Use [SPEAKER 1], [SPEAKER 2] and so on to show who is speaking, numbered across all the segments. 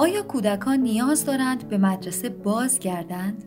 [SPEAKER 1] آیا کودکان نیاز دارند به مدرسه بازگردند؟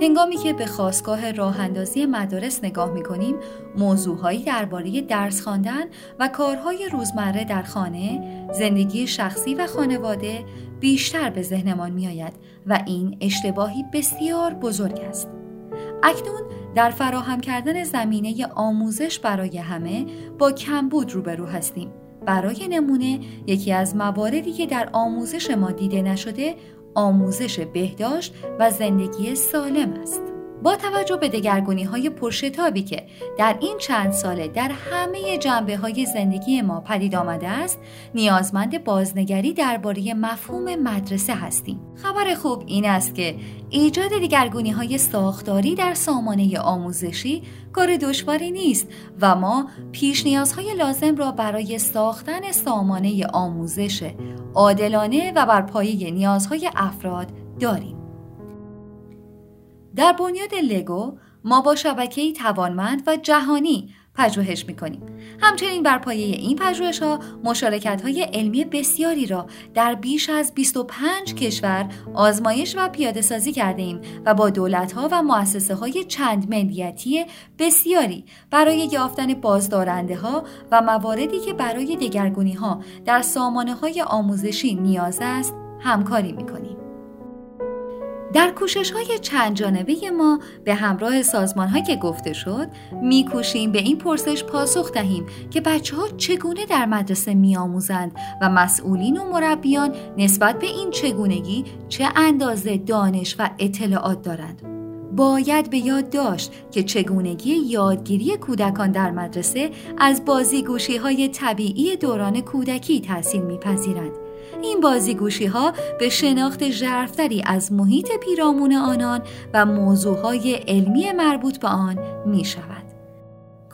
[SPEAKER 1] هنگامی که به خواستگاه راه اندازی مدارس نگاه می کنیم، موضوعهایی درباره درس خواندن و کارهای روزمره در خانه، زندگی شخصی و خانواده بیشتر به ذهنمان می آید و این اشتباهی بسیار بزرگ است. اکنون در فراهم کردن زمینه آموزش برای همه با کمبود روبرو هستیم. برای نمونه یکی از مواردی که در آموزش ما دیده نشده آموزش بهداشت و زندگی سالم است. با توجه به دگرگونی های پرشتابی که در این چند ساله در همه جنبه های زندگی ما پدید آمده است نیازمند بازنگری درباره مفهوم مدرسه هستیم. خبر خوب این است که ایجاد دگرگونی های ساختاری در سامانه آموزشی کار دشواری نیست و ما پیش نیازهای لازم را برای ساختن سامانه آموزش عادلانه و بر پایه نیازهای افراد داریم. در بنیاد لگو ما با شبکه‌ای توانمند و جهانی پژوهش می‌کنیم. همچنین بر پایه این پژوهش ها مشارکت علمی بسیاری را در بیش از 25 کشور آزمایش و پیاده سازی کرده و با دولت ها و مؤسسه های چند ملیتی بسیاری برای یافتن بازدارنده ها و مواردی که برای دگرگونی ها در سامانه های آموزشی نیاز است همکاری می‌کنیم. در کوشش های چند جانبه ما به همراه سازمان که گفته شد میکوشیم به این پرسش پاسخ دهیم که بچه ها چگونه در مدرسه میآموزند و مسئولین و مربیان نسبت به این چگونگی چه اندازه دانش و اطلاعات دارند. باید به یاد داشت که چگونگی یادگیری کودکان در مدرسه از بازیگوشی های طبیعی دوران کودکی تحصیل میپذیرند این بازیگوشی ها به شناخت ژرفتری از محیط پیرامون آنان و موضوعهای علمی مربوط به آن می شود.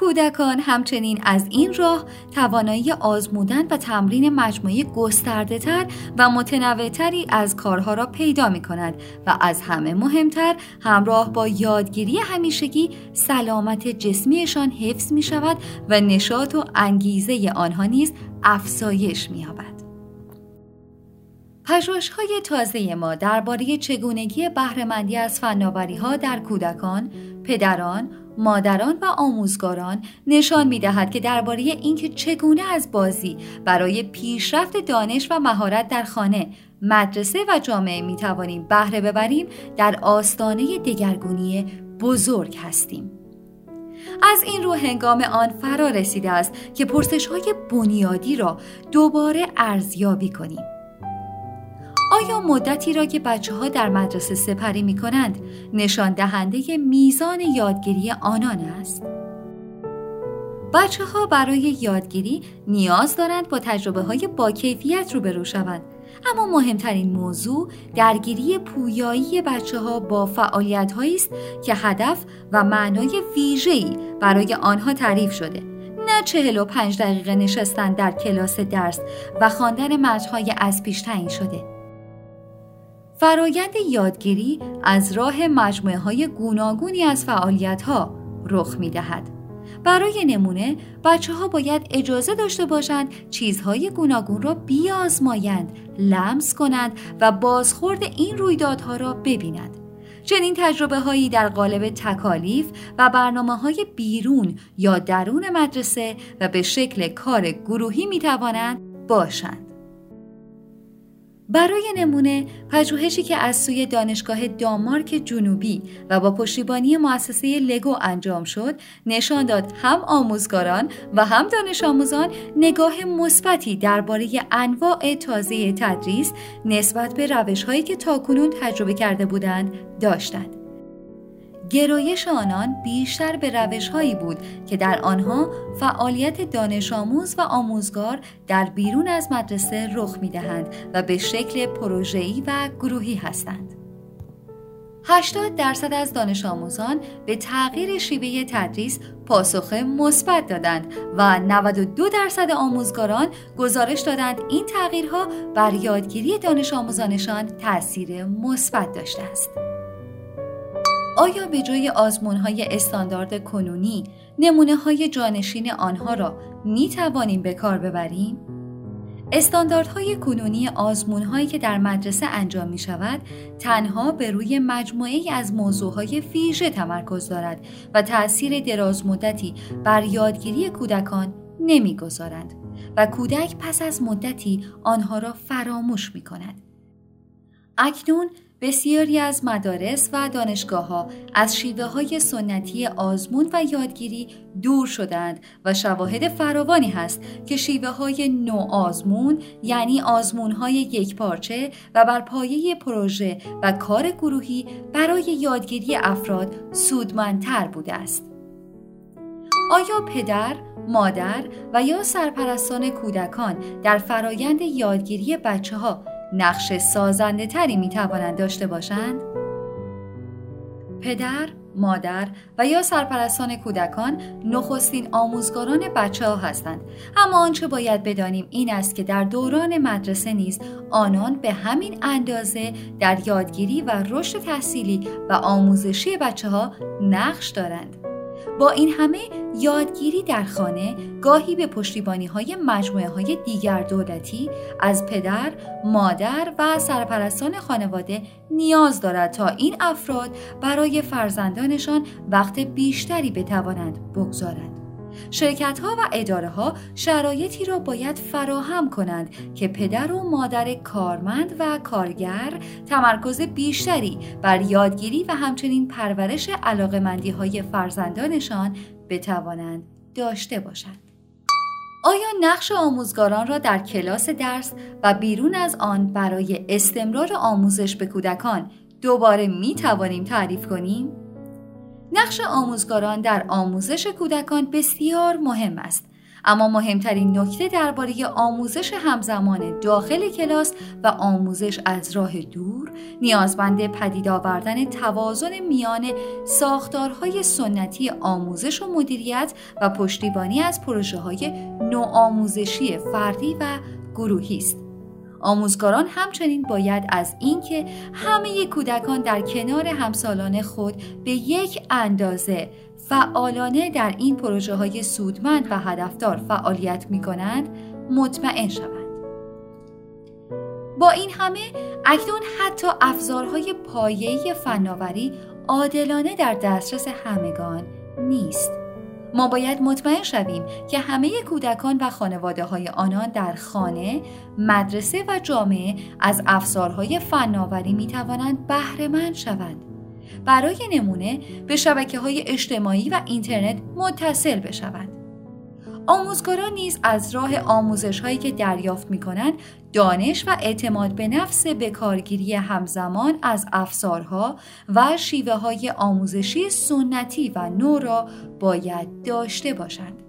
[SPEAKER 1] کودکان همچنین از این راه توانایی آزمودن و تمرین مجموعی گسترده تر و متنوعتری از کارها را پیدا می کند و از همه مهمتر همراه با یادگیری همیشگی سلامت جسمیشان حفظ می شود و نشاط و انگیزه آنها نیز افزایش می یابد. های تازه ما درباره چگونگی بهرهمندی از ها در کودکان، پدران، مادران و آموزگاران نشان می دهد که درباره اینکه چگونه از بازی برای پیشرفت دانش و مهارت در خانه، مدرسه و جامعه می توانیم بهره ببریم در آستانه دگرگونی بزرگ هستیم. از این رو هنگام آن فرا رسیده است که پرسش های بنیادی را دوباره ارزیابی کنیم. آیا مدتی را که بچه ها در مدرسه سپری می کنند نشان دهنده میزان یادگیری آنان است؟ بچه ها برای یادگیری نیاز دارند با تجربه های با کیفیت روبرو شوند. اما مهمترین موضوع درگیری پویایی بچه ها با فعالیت است که هدف و معنای ویژه‌ای برای آنها تعریف شده. نه چهل و پنج دقیقه نشستن در کلاس درس و خواندن متنهای از پیش تعیین شده. فرایند یادگیری از راه مجموعه های گوناگونی از فعالیت ها رخ می دهد. برای نمونه بچه ها باید اجازه داشته باشند چیزهای گوناگون را بیازمایند، لمس کنند و بازخورد این رویدادها را ببینند. چنین تجربه هایی در قالب تکالیف و برنامه های بیرون یا درون مدرسه و به شکل کار گروهی می توانند باشند. برای نمونه پژوهشی که از سوی دانشگاه دامارک جنوبی و با پشتیبانی مؤسسه لگو انجام شد نشان داد هم آموزگاران و هم دانش آموزان نگاه مثبتی درباره انواع تازه تدریس نسبت به روشهایی که تاکنون تجربه کرده بودند داشتند. گرایش آنان بیشتر به روش هایی بود که در آنها فعالیت دانش آموز و آموزگار در بیرون از مدرسه رخ می دهند و به شکل پروژه‌ای و گروهی هستند. 80 درصد از دانش آموزان به تغییر شیوه تدریس پاسخ مثبت دادند و 92 درصد آموزگاران گزارش دادند این تغییرها بر یادگیری دانش آموزانشان تاثیر مثبت داشته است. آیا به جای آزمون های استاندارد کنونی نمونه های جانشین آنها را می توانیم به کار ببریم؟ استانداردهای کنونی آزمون هایی که در مدرسه انجام می شود تنها به روی مجموعه از موضوعهای ویژه تمرکز دارد و تأثیر درازمدتی بر یادگیری کودکان نمی‌گذارند و کودک پس از مدتی آنها را فراموش می کند. اکنون بسیاری از مدارس و دانشگاه ها از شیوه های سنتی آزمون و یادگیری دور شدند و شواهد فراوانی هست که شیوه های نو آزمون یعنی آزمون های یک پارچه و بر پایه پروژه و کار گروهی برای یادگیری افراد سودمندتر بوده است. آیا پدر، مادر و یا سرپرستان کودکان در فرایند یادگیری بچه ها نقش سازنده تری می توانند داشته باشند؟ پدر، مادر و یا سرپرستان کودکان نخستین آموزگاران بچه ها هستند اما آنچه باید بدانیم این است که در دوران مدرسه نیز آنان به همین اندازه در یادگیری و رشد تحصیلی و آموزشی بچه ها نقش دارند با این همه یادگیری در خانه گاهی به پشتیبانی های مجموعه های دیگر دولتی از پدر، مادر و سرپرستان خانواده نیاز دارد تا این افراد برای فرزندانشان وقت بیشتری بتوانند بگذارند. شرکت ها و اداره ها شرایطی را باید فراهم کنند که پدر و مادر کارمند و کارگر تمرکز بیشتری بر یادگیری و همچنین پرورش علاقمندی های فرزندانشان بتوانند داشته باشند. آیا نقش آموزگاران را در کلاس درس و بیرون از آن برای استمرار آموزش به کودکان دوباره می توانیم تعریف کنیم؟ نقش آموزگاران در آموزش کودکان بسیار مهم است اما مهمترین نکته درباره آموزش همزمان داخل کلاس و آموزش از راه دور نیازمند پدید آوردن توازن میان ساختارهای سنتی آموزش و مدیریت و پشتیبانی از پروژه های نوآموزشی فردی و گروهی است. آموزگاران همچنین باید از اینکه همه کودکان در کنار همسالان خود به یک اندازه فعالانه در این پروژه های سودمند و هدفدار فعالیت می کنند مطمئن شوند. با این همه اکنون حتی افزارهای پایه‌ای فناوری عادلانه در دسترس همگان نیست. ما باید مطمئن شویم که همه کودکان و خانواده های آنان در خانه، مدرسه و جامعه از افزارهای فناوری می توانند بهرهمند شوند. برای نمونه به شبکه های اجتماعی و اینترنت متصل بشوند. آموزگاران نیز از راه آموزش هایی که دریافت می کنند دانش و اعتماد به نفس بکارگیری همزمان از افزارها و شیوه های آموزشی سنتی و نو را باید داشته باشند.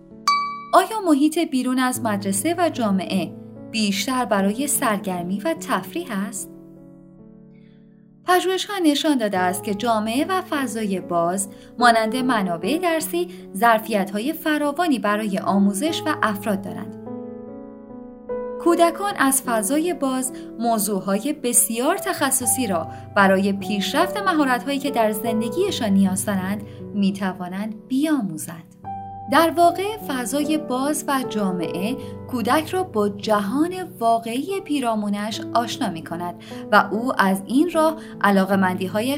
[SPEAKER 1] آیا محیط بیرون از مدرسه و جامعه بیشتر برای سرگرمی و تفریح است؟ پژوهش ها نشان داده است که جامعه و فضای باز مانند منابع درسی ظرفیت های فراوانی برای آموزش و افراد دارند. کودکان از فضای باز موضوعهای بسیار تخصصی را برای پیشرفت مهارت‌هایی که در زندگیشان نیاز دارند می توانند بیاموزند. در واقع فضای باز و جامعه کودک را با جهان واقعی پیرامونش آشنا می کند و او از این راه علاقه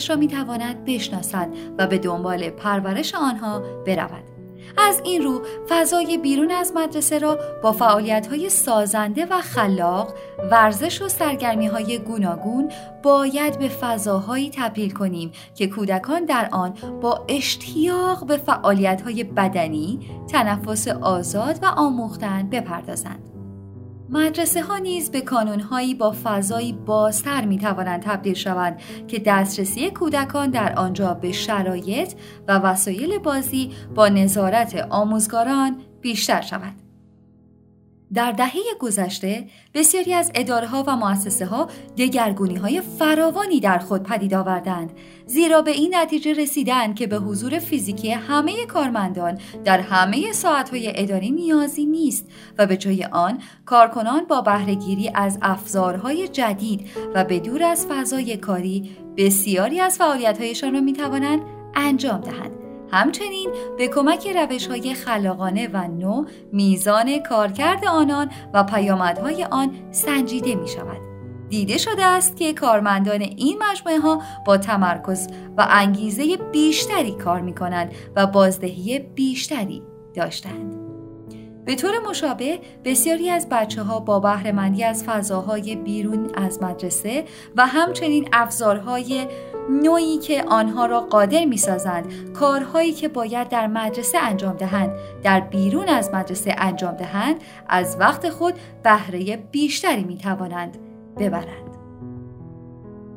[SPEAKER 1] را می تواند بشناسد و به دنبال پرورش آنها برود. از این رو فضای بیرون از مدرسه را با فعالیت سازنده و خلاق ورزش و سرگرمی های گوناگون باید به فضاهایی تبدیل کنیم که کودکان در آن با اشتیاق به فعالیت بدنی، تنفس آزاد و آموختن بپردازند. مدرسه ها نیز به کانون هایی با فضایی بازتر می توانند تبدیل شوند که دسترسی کودکان در آنجا به شرایط و وسایل بازی با نظارت آموزگاران بیشتر شود. در دهه گذشته بسیاری از اداره ها و مؤسسه ها دگرگونی های فراوانی در خود پدید آوردند زیرا به این نتیجه رسیدند که به حضور فیزیکی همه کارمندان در همه ساعت های اداری نیازی نیست و به جای آن کارکنان با بهرهگیری از افزارهای جدید و به دور از فضای کاری بسیاری از فعالیت هایشان را می توانند انجام دهند. همچنین به کمک روش های خلاقانه و نو میزان کارکرد آنان و پیامدهای آن سنجیده می شود. دیده شده است که کارمندان این مجموعه ها با تمرکز و انگیزه بیشتری کار می کنند و بازدهی بیشتری داشتند. به طور مشابه بسیاری از بچه ها با بهرهمندی از فضاهای بیرون از مدرسه و همچنین افزارهای نوعی که آنها را قادر می سازند کارهایی که باید در مدرسه انجام دهند در بیرون از مدرسه انجام دهند از وقت خود بهره بیشتری می توانند ببرند.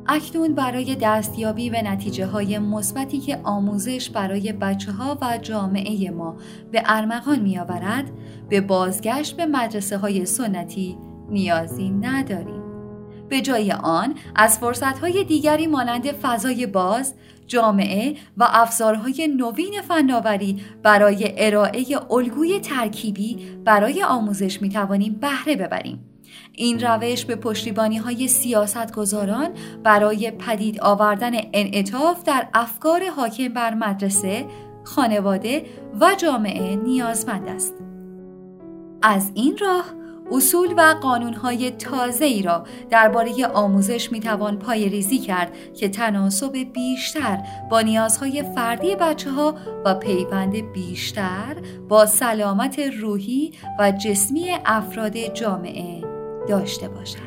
[SPEAKER 1] اکنون برای دستیابی به نتیجه های مثبتی که آموزش برای بچه ها و جامعه ما به ارمغان می آورد به بازگشت به مدرسه های سنتی نیازی نداریم. به جای آن از فرصتهای دیگری مانند فضای باز، جامعه و افزارهای نوین فناوری برای ارائه الگوی ترکیبی برای آموزش می توانیم بهره ببریم. این روش به پشتیبانی های سیاست گذاران برای پدید آوردن انعطاف در افکار حاکم بر مدرسه، خانواده و جامعه نیازمند است. از این راه اصول و قانونهای تازه ای را درباره آموزش می‌توان پای ریزی کرد که تناسب بیشتر با نیازهای فردی بچه ها و پیوند بیشتر با سلامت روحی و جسمی افراد جامعه داشته باشد.